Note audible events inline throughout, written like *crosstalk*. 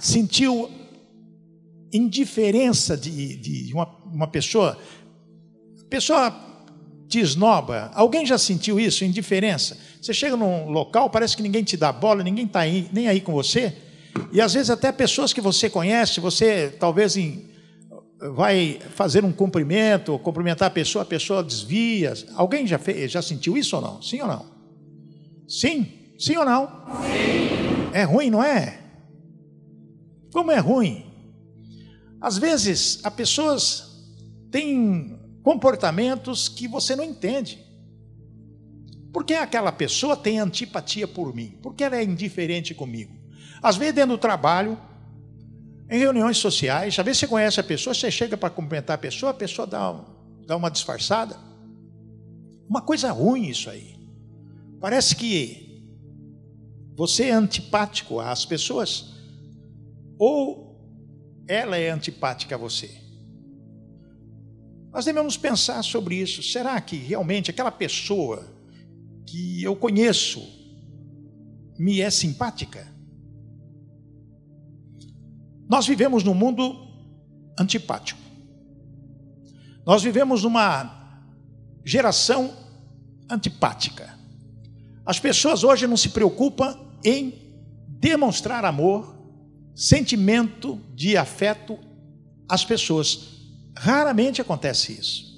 Sentiu indiferença de, de uma, uma pessoa? Pessoa te esnoba. Alguém já sentiu isso, indiferença? Você chega num local, parece que ninguém te dá bola, ninguém está nem aí com você. E às vezes até pessoas que você conhece, você talvez em, vai fazer um cumprimento, cumprimentar a pessoa, a pessoa desvia. Alguém já, fez, já sentiu isso ou não? Sim ou não? Sim? Sim ou não? Sim. É ruim, não é? Como é ruim? Às vezes, as pessoas têm comportamentos que você não entende. Por que aquela pessoa tem antipatia por mim? Por que ela é indiferente comigo? Às vezes, dentro do trabalho, em reuniões sociais, às vezes você conhece a pessoa, você chega para cumprimentar a pessoa, a pessoa dá, dá uma disfarçada. Uma coisa ruim isso aí. Parece que você é antipático às pessoas, ou ela é antipática a você. Nós devemos pensar sobre isso. Será que realmente aquela pessoa que eu conheço me é simpática? Nós vivemos num mundo antipático. Nós vivemos numa geração antipática. As pessoas hoje não se preocupam em demonstrar amor, sentimento de afeto às pessoas. Raramente acontece isso.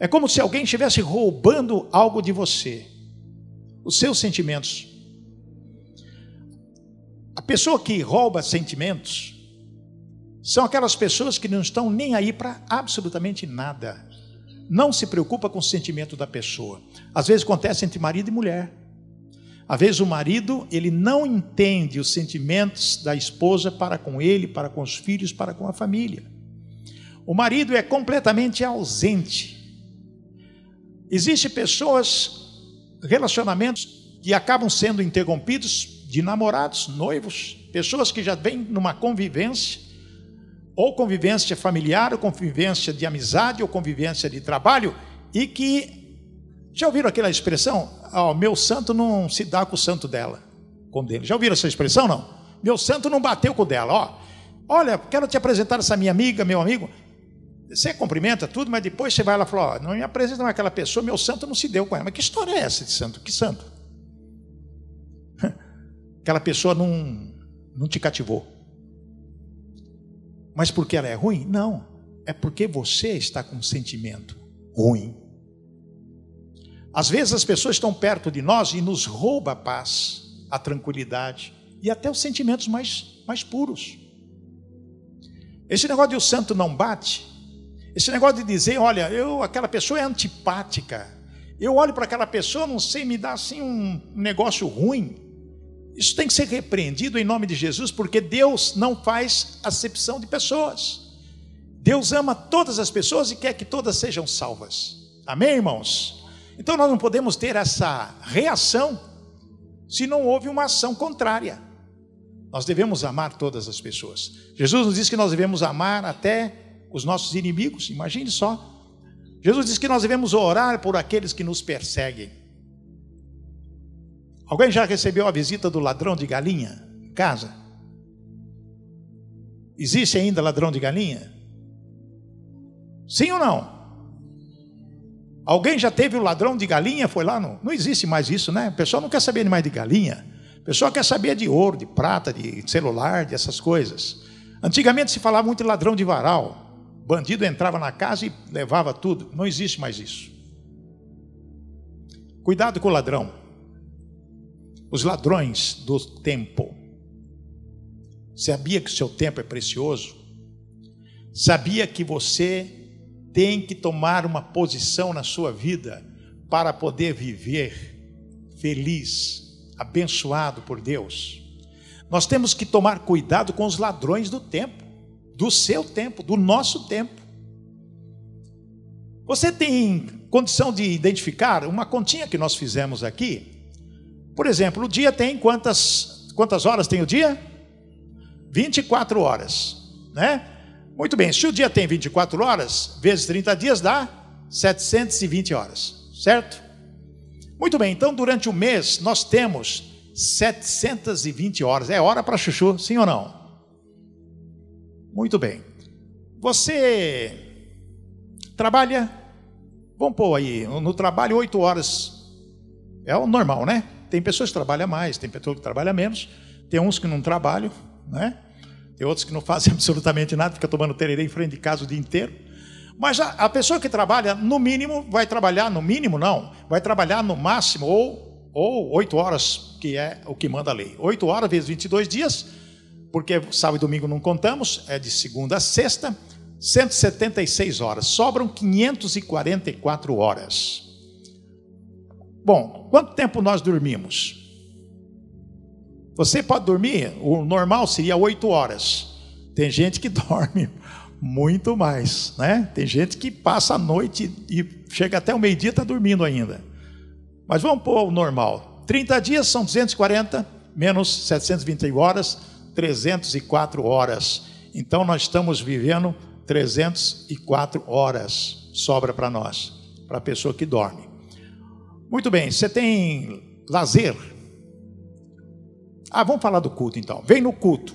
É como se alguém estivesse roubando algo de você, os seus sentimentos. A pessoa que rouba sentimentos são aquelas pessoas que não estão nem aí para absolutamente nada. Não se preocupa com o sentimento da pessoa. Às vezes acontece entre marido e mulher. Às vezes o marido, ele não entende os sentimentos da esposa para com ele, para com os filhos, para com a família. O marido é completamente ausente. Existem pessoas, relacionamentos que acabam sendo interrompidos de namorados, noivos, pessoas que já vêm numa convivência, ou convivência familiar, ou convivência de amizade, ou convivência de trabalho, e que já ouviram aquela expressão? Oh, meu santo não se dá com o santo dela, com dele. Já ouviram essa expressão? Não. Meu santo não bateu com o dela. Oh, olha, quero te apresentar essa minha amiga, meu amigo. Você cumprimenta tudo, mas depois você vai lá e fala: oh, não me apresenta aquela pessoa, meu santo não se deu com ela. Mas que história é essa de santo? Que santo? *laughs* aquela pessoa não, não te cativou. Mas porque ela é ruim? Não. É porque você está com um sentimento ruim. Às vezes as pessoas estão perto de nós e nos rouba a paz, a tranquilidade e até os sentimentos mais, mais puros. Esse negócio de o santo não bate, esse negócio de dizer, olha, eu aquela pessoa é antipática. Eu olho para aquela pessoa, não sei, me dá assim um negócio ruim. Isso tem que ser repreendido em nome de Jesus, porque Deus não faz acepção de pessoas. Deus ama todas as pessoas e quer que todas sejam salvas. Amém, irmãos? Então nós não podemos ter essa reação se não houve uma ação contrária. Nós devemos amar todas as pessoas. Jesus nos diz que nós devemos amar até os nossos inimigos, imagine só. Jesus diz que nós devemos orar por aqueles que nos perseguem. Alguém já recebeu a visita do ladrão de galinha em casa? Existe ainda ladrão de galinha? Sim ou não? Alguém já teve o ladrão de galinha? Foi lá? Não, não existe mais isso, né? O pessoal não quer saber mais de galinha. O pessoal quer saber de ouro, de prata, de celular, dessas coisas. Antigamente se falava muito de ladrão de varal. Bandido entrava na casa e levava tudo. Não existe mais isso. Cuidado com o ladrão os ladrões do tempo. Sabia que o seu tempo é precioso? Sabia que você tem que tomar uma posição na sua vida para poder viver feliz, abençoado por Deus? Nós temos que tomar cuidado com os ladrões do tempo, do seu tempo, do nosso tempo. Você tem condição de identificar uma continha que nós fizemos aqui? Por exemplo, o dia tem quantas, quantas horas tem o dia? 24 horas, né? Muito bem, se o dia tem 24 horas, vezes 30 dias dá 720 horas, certo? Muito bem, então durante o mês nós temos 720 horas. É hora para chuchu, sim ou não? Muito bem. Você trabalha, vamos pôr aí, no trabalho oito horas. É o normal, né? Tem pessoas que trabalham mais, tem pessoas que trabalham menos, tem uns que não trabalham, né? Tem outros que não fazem *laughs* absolutamente nada, fica tomando tererê em frente de casa o dia inteiro. Mas a, a pessoa que trabalha, no mínimo, vai trabalhar, no mínimo não, vai trabalhar no máximo ou ou oito horas, que é o que manda a lei. Oito horas vezes 22 dias, porque sábado e domingo não contamos, é de segunda a sexta, 176 horas. Sobram 544 horas. Bom, quanto tempo nós dormimos? Você pode dormir, o normal seria oito horas. Tem gente que *laughs* dorme muito mais, né? Tem gente que passa a noite e chega até o meio-dia e está dormindo ainda. Mas vamos pôr o normal. 30 dias são 240, menos 721 horas, 304 horas. Então nós estamos vivendo 304 horas. Sobra para nós, para a pessoa que dorme. Muito bem, você tem lazer? Ah, vamos falar do culto então. Vem no culto,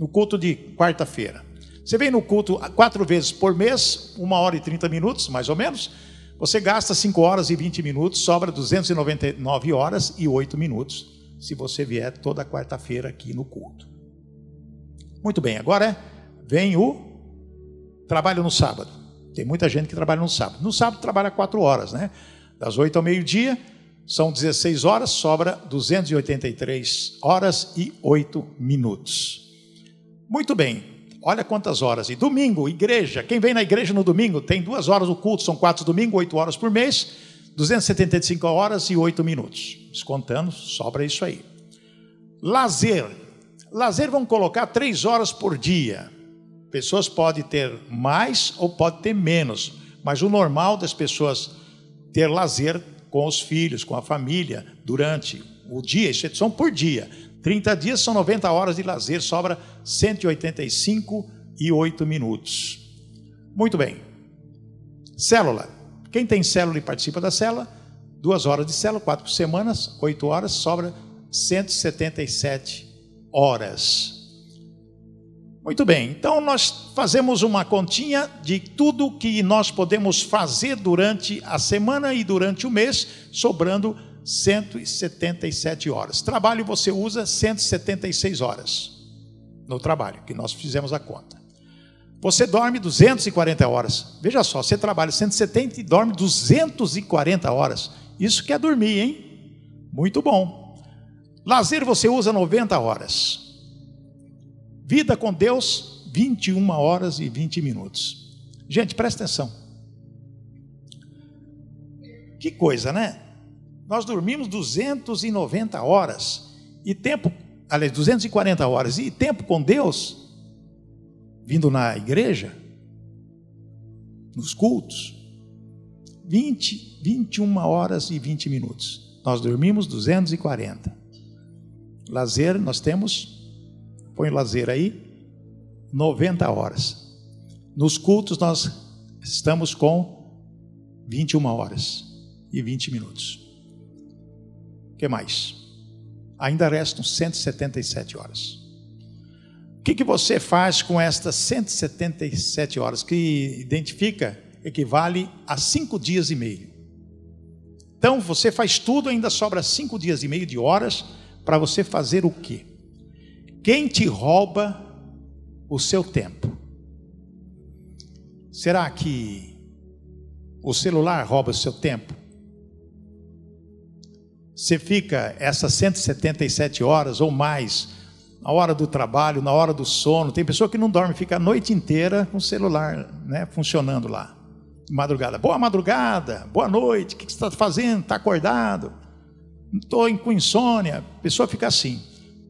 no culto de quarta-feira. Você vem no culto quatro vezes por mês, uma hora e 30 minutos, mais ou menos. Você gasta 5 horas e 20 minutos, sobra 299 horas e 8 minutos, se você vier toda quarta-feira aqui no culto. Muito bem, agora vem o trabalho no sábado. Tem muita gente que trabalha no sábado. No sábado trabalha 4 horas, né? Das 8 ao meio-dia, são 16 horas, sobra 283 horas e 8 minutos. Muito bem, Olha quantas horas. E domingo, igreja. Quem vem na igreja no domingo tem duas horas o culto, são quatro domingos, oito horas por mês, 275 horas e oito minutos. Descontando, sobra isso aí. Lazer. Lazer vão colocar três horas por dia. Pessoas podem ter mais ou pode ter menos, mas o normal das pessoas ter lazer com os filhos, com a família, durante o dia, são por dia. 30 dias são 90 horas de lazer, sobra 185 e 8 minutos. Muito bem. Célula. Quem tem célula e participa da célula, duas horas de célula, quatro semanas, oito horas, sobra 177 horas. Muito bem, então nós fazemos uma continha de tudo que nós podemos fazer durante a semana e durante o mês, sobrando 177 horas. Trabalho você usa 176 horas no trabalho, que nós fizemos a conta. Você dorme 240 horas. Veja só, você trabalha 170 e dorme 240 horas. Isso que é dormir, hein? Muito bom. Lazer você usa 90 horas. Vida com Deus, 21 horas e 20 minutos. Gente, presta atenção. Que coisa, né? nós dormimos 290 horas e tempo, aliás, 240 horas e tempo com Deus, vindo na igreja, nos cultos, 20, 21 horas e 20 minutos. Nós dormimos 240. Lazer, nós temos, põe o lazer aí, 90 horas. Nos cultos nós estamos com 21 horas e 20 minutos que mais? Ainda restam 177 horas. O que, que você faz com estas 177 horas? Que identifica, equivale a cinco dias e meio. Então você faz tudo, ainda sobra cinco dias e meio de horas para você fazer o quê? Quem te rouba o seu tempo? Será que o celular rouba o seu tempo? Você fica essas 177 horas ou mais, na hora do trabalho, na hora do sono. Tem pessoa que não dorme, fica a noite inteira com o celular né, funcionando lá. Madrugada. Boa madrugada, boa noite, o que você está fazendo? Está acordado? Estou com insônia. A pessoa fica assim.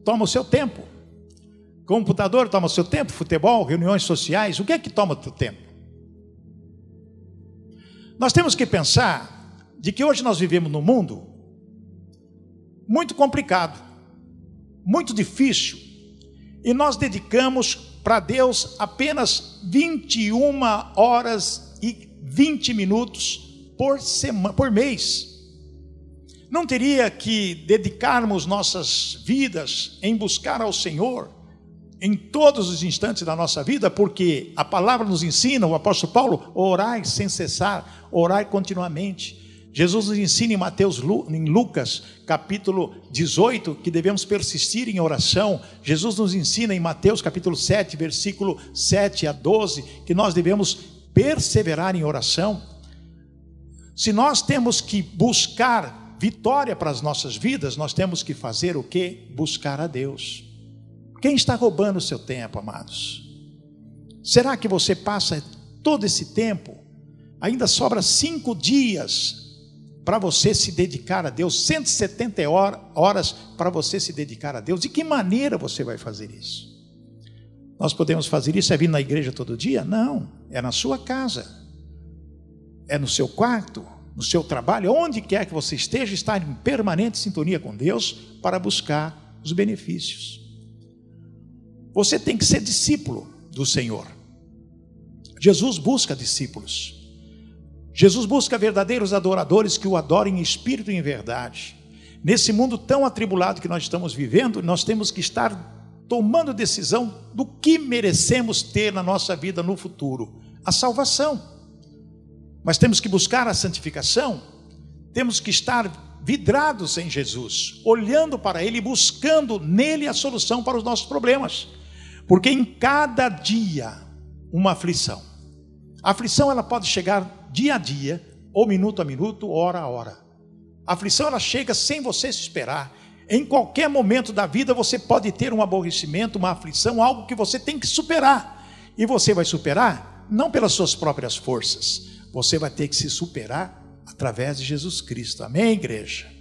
Toma o seu tempo. Computador toma seu tempo, futebol, reuniões sociais, o que é que toma seu tempo? Nós temos que pensar de que hoje nós vivemos num mundo muito complicado, muito difícil, e nós dedicamos para Deus apenas 21 horas e 20 minutos por semana, por mês. Não teria que dedicarmos nossas vidas em buscar ao Senhor em todos os instantes da nossa vida, porque a palavra nos ensina, o apóstolo Paulo, orai sem cessar, orai continuamente. Jesus nos ensina em Mateus, em Lucas, capítulo 18, que devemos persistir em oração. Jesus nos ensina em Mateus, capítulo 7, versículo 7 a 12, que nós devemos perseverar em oração. Se nós temos que buscar vitória para as nossas vidas, nós temos que fazer o que? Buscar a Deus. Quem está roubando o seu tempo, amados? Será que você passa todo esse tempo? Ainda sobra cinco dias para você se dedicar a Deus, 170 horas para você se dedicar a Deus. De que maneira você vai fazer isso? Nós podemos fazer isso é vir na igreja todo dia? Não, é na sua casa, é no seu quarto, no seu trabalho, onde quer que você esteja, estar em permanente sintonia com Deus para buscar os benefícios. Você tem que ser discípulo do Senhor. Jesus busca discípulos. Jesus busca verdadeiros adoradores que o adorem em espírito e em verdade. Nesse mundo tão atribulado que nós estamos vivendo, nós temos que estar tomando decisão do que merecemos ter na nossa vida no futuro: a salvação. Mas temos que buscar a santificação, temos que estar vidrados em Jesus, olhando para Ele, buscando nele a solução para os nossos problemas. Porque em cada dia, uma aflição. A aflição ela pode chegar dia a dia, ou minuto a minuto, hora a hora. A aflição ela chega sem você se esperar. Em qualquer momento da vida você pode ter um aborrecimento, uma aflição, algo que você tem que superar. E você vai superar não pelas suas próprias forças. Você vai ter que se superar através de Jesus Cristo. Amém, igreja?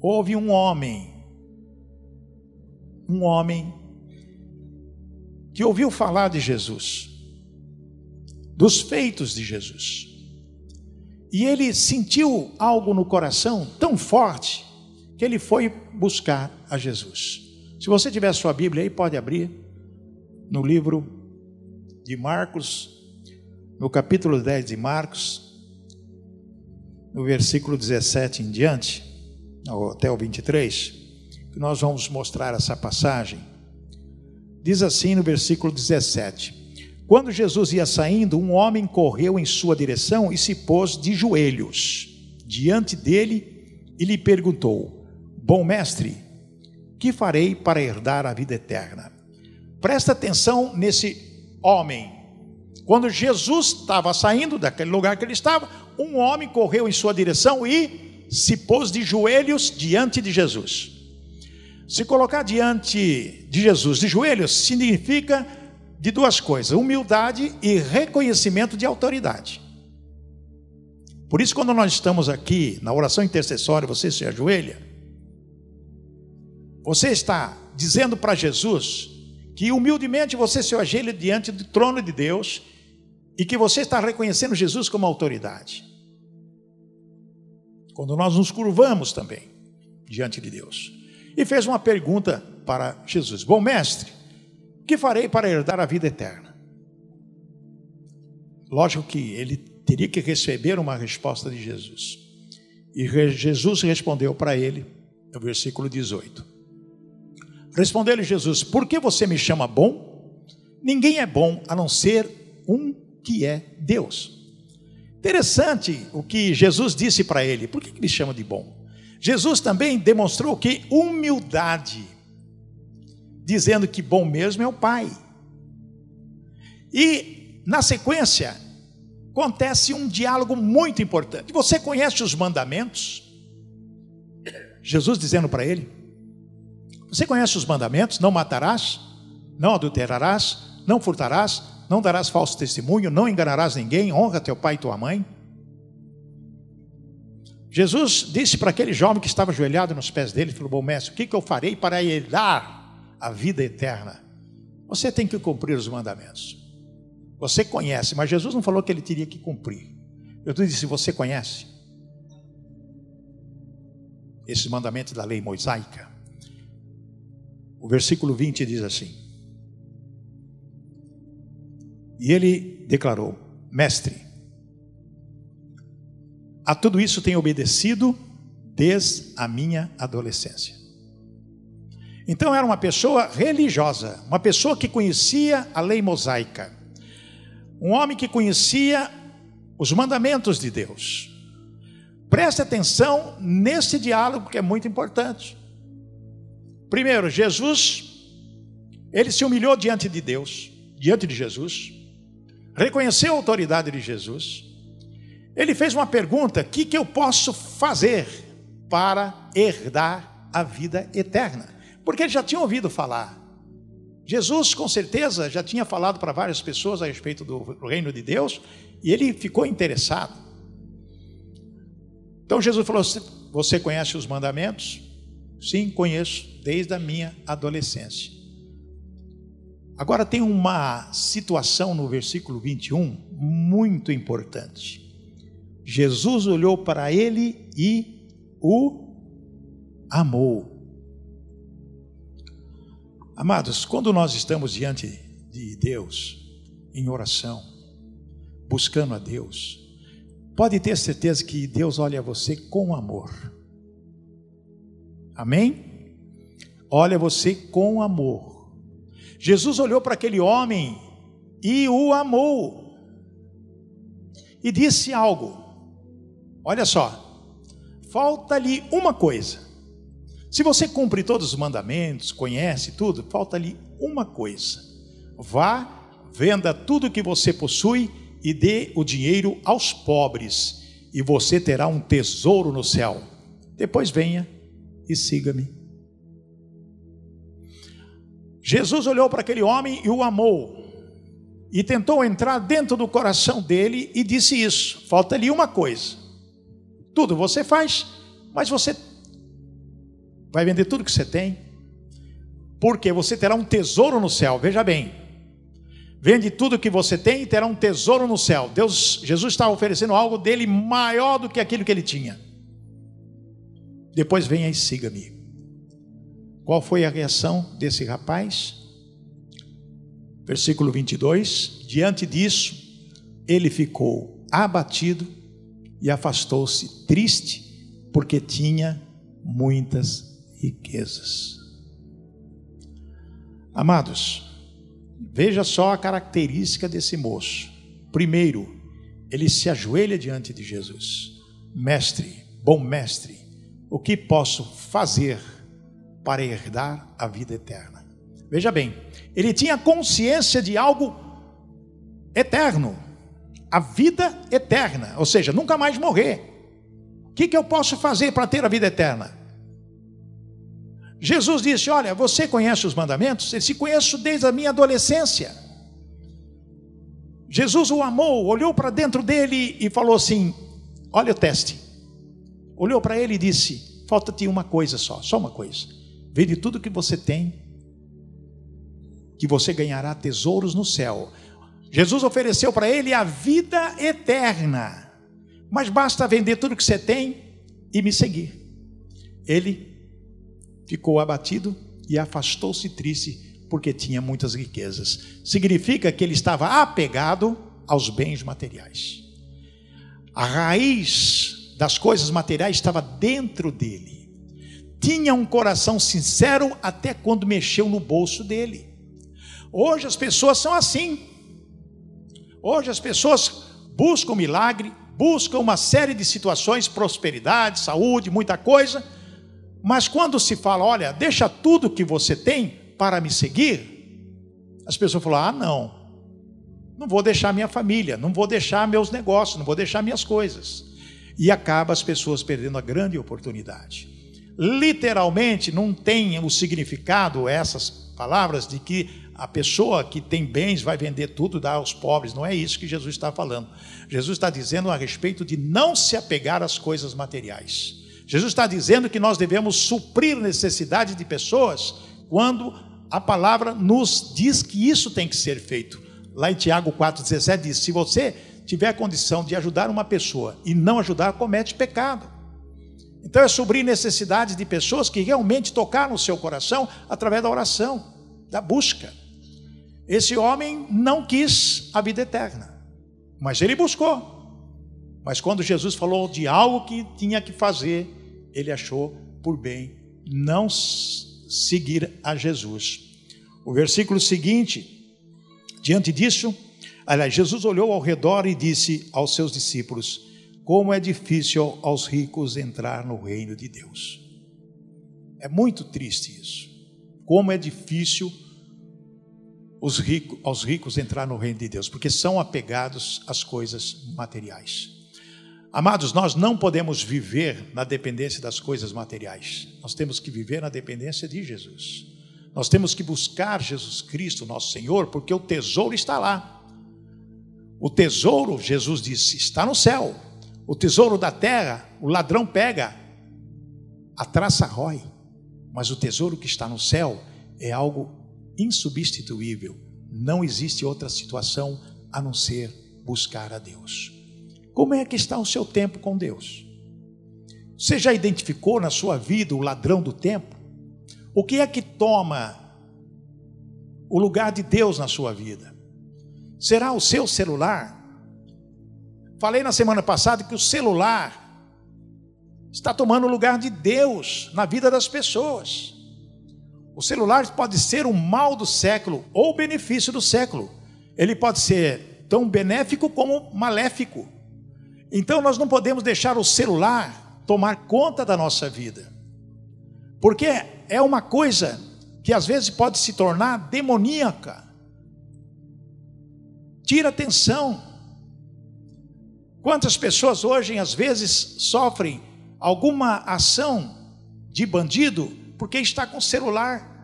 Houve um homem, um homem que ouviu falar de Jesus, dos feitos de Jesus. E ele sentiu algo no coração tão forte que ele foi buscar a Jesus. Se você tiver sua Bíblia aí, pode abrir no livro de Marcos, no capítulo 10 de Marcos, no versículo 17 em diante, até o 23, que nós vamos mostrar essa passagem. Diz assim no versículo 17: Quando Jesus ia saindo, um homem correu em sua direção e se pôs de joelhos diante dele e lhe perguntou: Bom mestre, que farei para herdar a vida eterna? Presta atenção nesse homem. Quando Jesus estava saindo daquele lugar que ele estava, um homem correu em sua direção e se pôs de joelhos diante de Jesus. Se colocar diante de Jesus de joelhos significa de duas coisas: humildade e reconhecimento de autoridade. Por isso, quando nós estamos aqui na oração intercessória, você se ajoelha, você está dizendo para Jesus que humildemente você se ajoelha diante do trono de Deus e que você está reconhecendo Jesus como autoridade. Quando nós nos curvamos também diante de Deus e fez uma pergunta para Jesus: Bom mestre, que farei para herdar a vida eterna? Lógico que ele teria que receber uma resposta de Jesus. E Jesus respondeu para ele, no versículo 18: Respondeu-lhe Jesus: Por que você me chama bom? Ninguém é bom a não ser um que é Deus. Interessante o que Jesus disse para ele: Por que me chama de bom? Jesus também demonstrou que humildade, dizendo que bom mesmo é o Pai. E na sequência acontece um diálogo muito importante. Você conhece os mandamentos? Jesus dizendo para ele: Você conhece os mandamentos? Não matarás, não adulterarás, não furtarás, não darás falso testemunho, não enganarás ninguém, honra teu pai e tua mãe. Jesus disse para aquele jovem que estava ajoelhado nos pés dele, falou, bom mestre, o que, eu farei para herdar a vida eterna? Você tem que cumprir os mandamentos. Você conhece, mas Jesus não falou que ele teria que cumprir. Jesus disse, você conhece? Esses mandamentos da lei mosaica. O versículo 20 diz assim: E ele declarou: Mestre, a tudo isso tem obedecido desde a minha adolescência. Então era uma pessoa religiosa, uma pessoa que conhecia a lei mosaica, um homem que conhecia os mandamentos de Deus. Preste atenção nesse diálogo que é muito importante. Primeiro, Jesus, ele se humilhou diante de Deus, diante de Jesus, reconheceu a autoridade de Jesus. Ele fez uma pergunta: o que, que eu posso fazer para herdar a vida eterna? Porque ele já tinha ouvido falar. Jesus, com certeza, já tinha falado para várias pessoas a respeito do reino de Deus e ele ficou interessado. Então Jesus falou: Você conhece os mandamentos? Sim, conheço, desde a minha adolescência. Agora tem uma situação no versículo 21 muito importante. Jesus olhou para ele e o amou. Amados, quando nós estamos diante de Deus, em oração, buscando a Deus, pode ter certeza que Deus olha você com amor. Amém? Olha você com amor. Jesus olhou para aquele homem e o amou. E disse algo. Olha só. Falta-lhe uma coisa. Se você cumpre todos os mandamentos, conhece tudo, falta-lhe uma coisa. Vá, venda tudo o que você possui e dê o dinheiro aos pobres, e você terá um tesouro no céu. Depois venha e siga-me. Jesus olhou para aquele homem e o amou, e tentou entrar dentro do coração dele e disse isso: falta-lhe uma coisa. Tudo você faz, mas você vai vender tudo que você tem, porque você terá um tesouro no céu. Veja bem, vende tudo que você tem e terá um tesouro no céu. Deus, Jesus está oferecendo algo dele maior do que aquilo que ele tinha. Depois venha e siga-me. Qual foi a reação desse rapaz? Versículo 22: Diante disso, ele ficou abatido e afastou-se triste, porque tinha muitas riquezas. Amados, veja só a característica desse moço. Primeiro, ele se ajoelha diante de Jesus: Mestre, bom mestre, o que posso fazer? para herdar a vida eterna. Veja bem, ele tinha consciência de algo eterno, a vida eterna, ou seja, nunca mais morrer. O que, que eu posso fazer para ter a vida eterna? Jesus disse: Olha, você conhece os mandamentos? Ele se conheço desde a minha adolescência. Jesus o amou, olhou para dentro dele e falou assim: Olha o teste. Olhou para ele e disse: Falta-te uma coisa só, só uma coisa. Vende tudo que você tem, que você ganhará tesouros no céu. Jesus ofereceu para ele a vida eterna, mas basta vender tudo que você tem e me seguir. Ele ficou abatido e afastou-se triste porque tinha muitas riquezas. Significa que ele estava apegado aos bens materiais. A raiz das coisas materiais estava dentro dele tinha um coração sincero até quando mexeu no bolso dele. Hoje as pessoas são assim. Hoje as pessoas buscam milagre, buscam uma série de situações, prosperidade, saúde, muita coisa, mas quando se fala, olha, deixa tudo que você tem para me seguir, as pessoas falam: ah, não, não vou deixar minha família, não vou deixar meus negócios, não vou deixar minhas coisas. E acaba as pessoas perdendo a grande oportunidade literalmente não tem o significado, essas palavras, de que a pessoa que tem bens vai vender tudo e dar aos pobres. Não é isso que Jesus está falando. Jesus está dizendo a respeito de não se apegar às coisas materiais. Jesus está dizendo que nós devemos suprir necessidade de pessoas quando a palavra nos diz que isso tem que ser feito. Lá em Tiago 4,17 diz: se você tiver condição de ajudar uma pessoa e não ajudar, comete pecado. Então é suprir necessidades de pessoas que realmente tocaram o seu coração através da oração, da busca. Esse homem não quis a vida eterna, mas ele buscou. Mas quando Jesus falou de algo que tinha que fazer, ele achou por bem não seguir a Jesus. O versículo seguinte, diante disso, aliás, Jesus olhou ao redor e disse aos seus discípulos: Como é difícil aos ricos entrar no reino de Deus. É muito triste isso. Como é difícil os ricos, aos ricos entrar no reino de Deus, porque são apegados às coisas materiais. Amados, nós não podemos viver na dependência das coisas materiais. Nós temos que viver na dependência de Jesus. Nós temos que buscar Jesus Cristo, nosso Senhor, porque o tesouro está lá. O tesouro, Jesus disse, está no céu. O tesouro da terra, o ladrão pega, a traça rói. Mas o tesouro que está no céu é algo insubstituível. Não existe outra situação a não ser buscar a Deus. Como é que está o seu tempo com Deus? Você já identificou na sua vida o ladrão do tempo? O que é que toma o lugar de Deus na sua vida? Será o seu celular? Falei na semana passada que o celular está tomando o lugar de Deus na vida das pessoas. O celular pode ser o mal do século ou o benefício do século. Ele pode ser tão benéfico como maléfico. Então nós não podemos deixar o celular tomar conta da nossa vida, porque é uma coisa que às vezes pode se tornar demoníaca. Tira atenção. Quantas pessoas hoje, às vezes, sofrem alguma ação de bandido porque está com o celular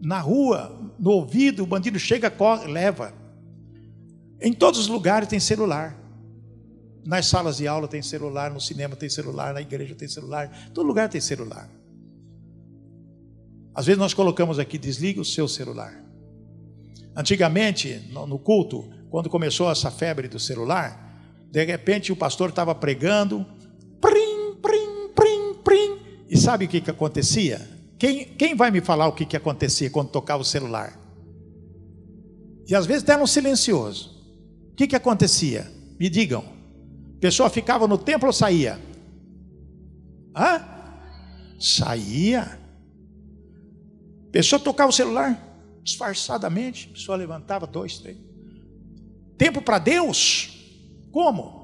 na rua, no ouvido, o bandido chega, corre, leva. Em todos os lugares tem celular. Nas salas de aula tem celular, no cinema tem celular, na igreja tem celular, todo lugar tem celular. Às vezes nós colocamos aqui, desliga o seu celular. Antigamente, no culto, quando começou essa febre do celular, de repente o pastor estava pregando, e sabe o que, que acontecia? Quem, quem vai me falar o que, que acontecia quando tocava o celular? E às vezes até no silencioso. O que, que acontecia? Me digam pessoa ficava no templo ou saía? Hã? Saía. Pessoa tocava o celular disfarçadamente, pessoa levantava dois, três. Tempo para Deus? Como?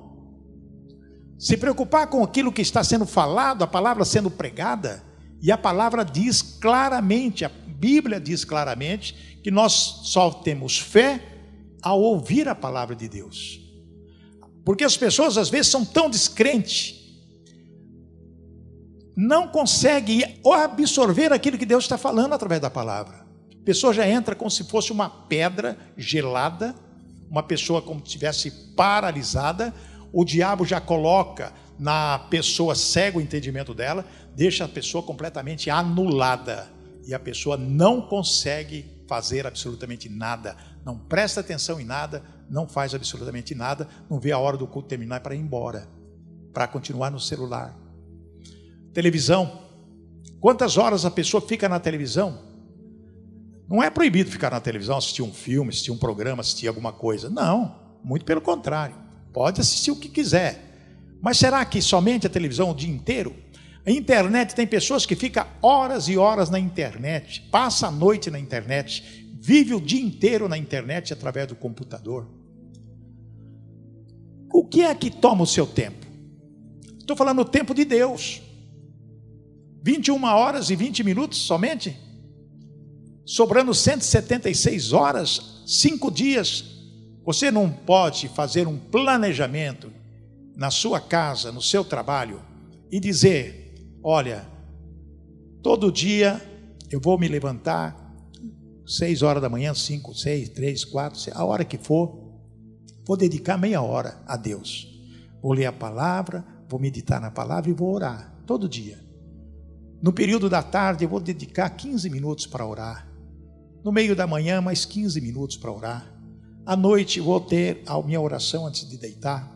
Se preocupar com aquilo que está sendo falado, a palavra sendo pregada, e a palavra diz claramente, a Bíblia diz claramente, que nós só temos fé ao ouvir a palavra de Deus. Porque as pessoas às vezes são tão descrentes, não conseguem absorver aquilo que Deus está falando através da palavra. A pessoa já entra como se fosse uma pedra gelada, uma pessoa como se estivesse paralisada, o diabo já coloca na pessoa cega o entendimento dela, deixa a pessoa completamente anulada e a pessoa não consegue fazer absolutamente nada, não presta atenção em nada, não faz absolutamente nada, não vê a hora do culto terminar para ir embora, para continuar no celular. Televisão. Quantas horas a pessoa fica na televisão? Não é proibido ficar na televisão, assistir um filme, assistir um programa, assistir alguma coisa. Não, muito pelo contrário. Pode assistir o que quiser. Mas será que somente a televisão o dia inteiro? A internet tem pessoas que ficam horas e horas na internet, passa a noite na internet, vive o dia inteiro na internet através do computador. O que é que toma o seu tempo? Estou falando o tempo de Deus. 21 horas e 20 minutos somente? Sobrando 176 horas, cinco dias. Você não pode fazer um planejamento na sua casa, no seu trabalho, e dizer: olha, todo dia eu vou me levantar, seis horas da manhã, cinco, seis, três, quatro, a hora que for, Vou dedicar meia hora a Deus. Vou ler a palavra, vou meditar na palavra e vou orar todo dia. No período da tarde, eu vou dedicar 15 minutos para orar. No meio da manhã, mais 15 minutos para orar. À noite, vou ter a minha oração antes de deitar.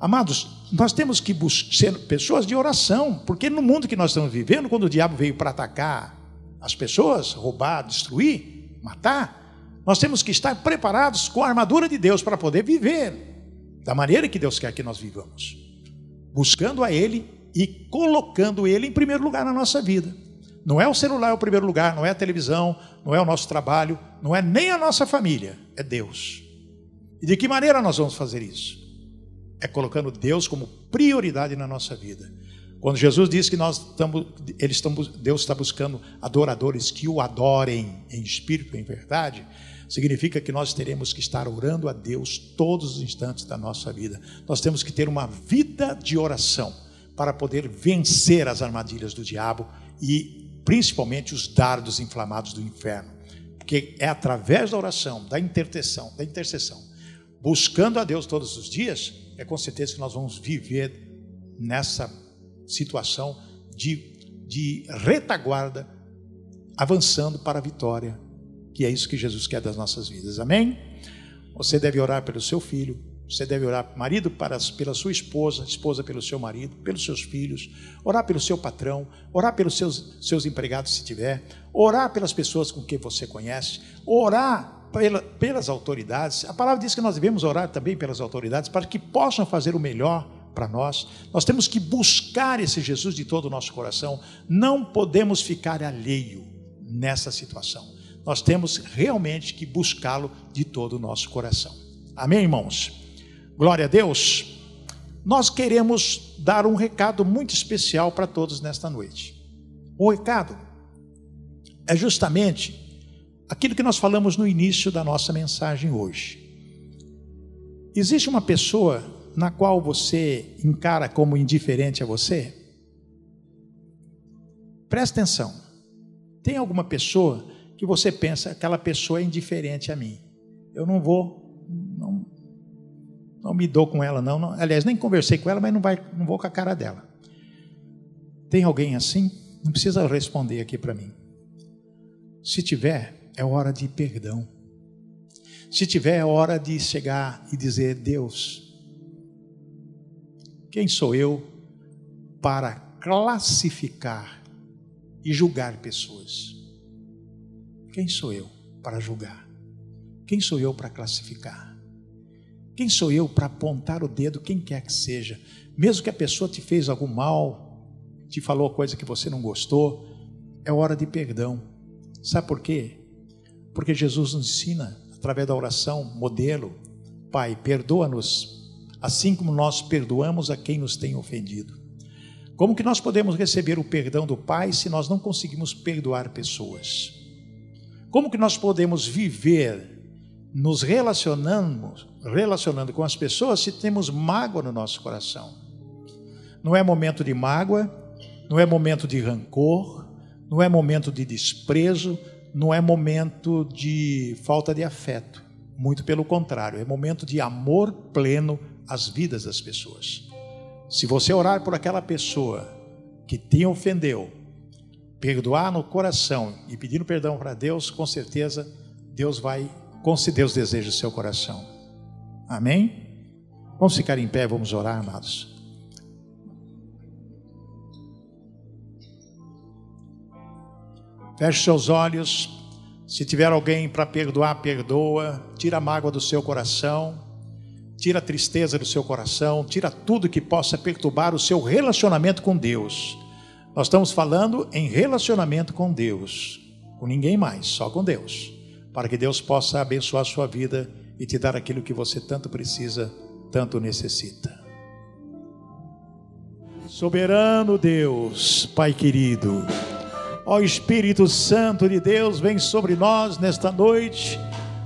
Amados, nós temos que ser pessoas de oração, porque no mundo que nós estamos vivendo, quando o diabo veio para atacar as pessoas, roubar, destruir, matar, nós temos que estar preparados com a armadura de Deus para poder viver da maneira que Deus quer que nós vivamos, buscando a Ele e colocando Ele em primeiro lugar na nossa vida. Não é o celular o primeiro lugar, não é a televisão, não é o nosso trabalho, não é nem a nossa família, é Deus. E de que maneira nós vamos fazer isso? É colocando Deus como prioridade na nossa vida. Quando Jesus diz que nós estamos, eles Deus está buscando adoradores que o adorem em espírito e em verdade, significa que nós teremos que estar orando a Deus todos os instantes da nossa vida. Nós temos que ter uma vida de oração para poder vencer as armadilhas do diabo e principalmente os dardos inflamados do inferno. Porque é através da oração, da intercessão, da intercessão, buscando a Deus todos os dias, é com certeza que nós vamos viver nessa situação de, de retaguarda, avançando para a vitória, que é isso que Jesus quer das nossas vidas. Amém? Você deve orar pelo seu filho, você deve orar, marido, para, pela sua esposa, esposa pelo seu marido, pelos seus filhos, orar pelo seu patrão, orar pelos seus, seus empregados, se tiver, orar pelas pessoas com quem você conhece, orar pela, pelas autoridades. A palavra diz que nós devemos orar também pelas autoridades para que possam fazer o melhor para nós. Nós temos que buscar esse Jesus de todo o nosso coração. Não podemos ficar alheio nessa situação. Nós temos realmente que buscá-lo de todo o nosso coração. Amém, irmãos? Glória a Deus. Nós queremos dar um recado muito especial para todos nesta noite. O recado é justamente aquilo que nós falamos no início da nossa mensagem hoje. Existe uma pessoa na qual você encara como indiferente a você? Presta atenção. Tem alguma pessoa que você pensa, aquela pessoa é indiferente a mim. Eu não vou, não me dou com ela, não, não. Aliás, nem conversei com ela, mas não, vai, não vou com a cara dela. Tem alguém assim? Não precisa responder aqui para mim. Se tiver, é hora de perdão. Se tiver, é hora de chegar e dizer: Deus, quem sou eu para classificar e julgar pessoas? Quem sou eu para julgar? Quem sou eu para classificar? Quem sou eu para apontar o dedo, quem quer que seja? Mesmo que a pessoa te fez algum mal, te falou coisa que você não gostou, é hora de perdão. Sabe por quê? Porque Jesus nos ensina, através da oração, modelo, Pai, perdoa-nos assim como nós perdoamos a quem nos tem ofendido. Como que nós podemos receber o perdão do Pai se nós não conseguimos perdoar pessoas? Como que nós podemos viver nos relacionando, relacionando com as pessoas se temos mágoa no nosso coração? Não é momento de mágoa, não é momento de rancor, não é momento de desprezo, não é momento de falta de afeto. Muito pelo contrário, é momento de amor pleno as vidas das pessoas. Se você orar por aquela pessoa que te ofendeu, perdoar no coração e pedindo perdão para Deus, com certeza Deus vai conceder os desejos do seu coração. Amém? Vamos ficar em pé, vamos orar, amados. Feche seus olhos. Se tiver alguém para perdoar, perdoa. Tira a mágoa do seu coração tira a tristeza do seu coração, tira tudo que possa perturbar o seu relacionamento com Deus. Nós estamos falando em relacionamento com Deus, com ninguém mais, só com Deus, para que Deus possa abençoar a sua vida e te dar aquilo que você tanto precisa, tanto necessita. Soberano Deus, Pai querido, ó Espírito Santo de Deus, vem sobre nós nesta noite,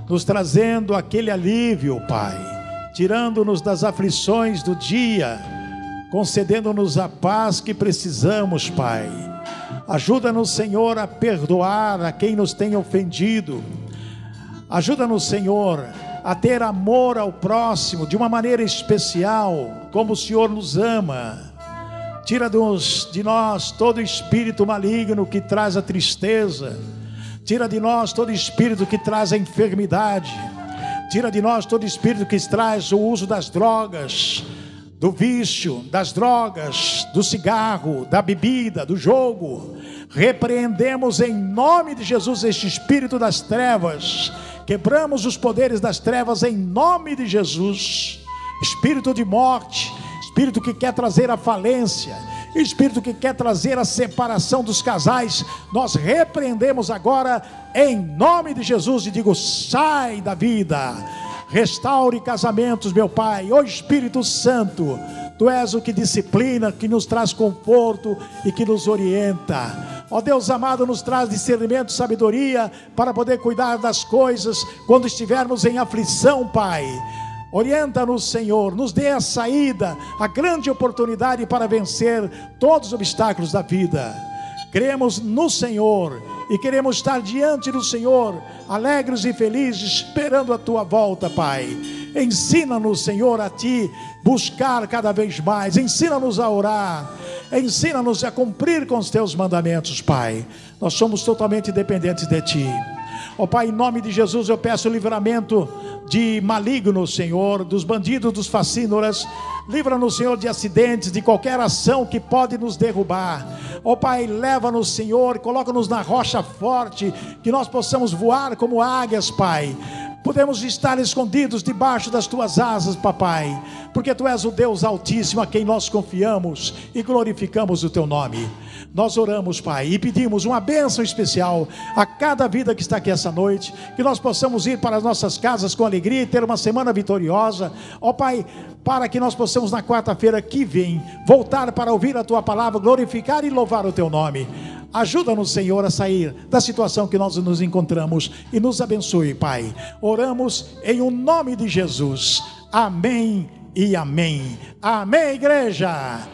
nos trazendo aquele alívio, Pai tirando-nos das aflições do dia, concedendo-nos a paz que precisamos, Pai. Ajuda-nos, Senhor, a perdoar a quem nos tem ofendido. Ajuda-nos, Senhor, a ter amor ao próximo de uma maneira especial, como o Senhor nos ama. Tira-nos de nós todo espírito maligno que traz a tristeza. Tira de nós todo espírito que traz a enfermidade Tira de nós todo espírito que traz o uso das drogas, do vício, das drogas, do cigarro, da bebida, do jogo. Repreendemos em nome de Jesus este espírito das trevas. Quebramos os poderes das trevas em nome de Jesus. Espírito de morte, espírito que quer trazer a falência, espírito que quer trazer a separação dos casais, nós repreendemos agora em nome de Jesus e digo: sai da vida, restaure casamentos, meu Pai, ô Espírito Santo. Tu és o que disciplina, que nos traz conforto e que nos orienta. Ó Deus amado, nos traz discernimento, sabedoria para poder cuidar das coisas quando estivermos em aflição, Pai. Orienta-nos, Senhor, nos dê a saída, a grande oportunidade para vencer todos os obstáculos da vida. Cremos no Senhor e queremos estar diante do Senhor, alegres e felizes, esperando a tua volta, Pai. Ensina-nos, Senhor, a ti buscar cada vez mais, ensina-nos a orar, ensina-nos a cumprir com os teus mandamentos, Pai. Nós somos totalmente dependentes de ti. Ó oh, Pai, em nome de Jesus eu peço livramento de malignos, Senhor, dos bandidos, dos fascínoras. Livra-nos, Senhor, de acidentes, de qualquer ação que pode nos derrubar. Ó oh, Pai, leva-nos, Senhor, coloca-nos na rocha forte, que nós possamos voar como águias, Pai podemos estar escondidos debaixo das tuas asas, papai, porque tu és o Deus Altíssimo a quem nós confiamos e glorificamos o teu nome. Nós oramos, Pai, e pedimos uma bênção especial a cada vida que está aqui essa noite, que nós possamos ir para as nossas casas com alegria e ter uma semana vitoriosa. Ó Pai, para que nós possamos na quarta-feira que vem voltar para ouvir a tua palavra, glorificar e louvar o teu nome. Ajuda-nos, Senhor, a sair da situação que nós nos encontramos e nos abençoe, Pai. Oramos em o nome de Jesus. Amém e amém. Amém, igreja.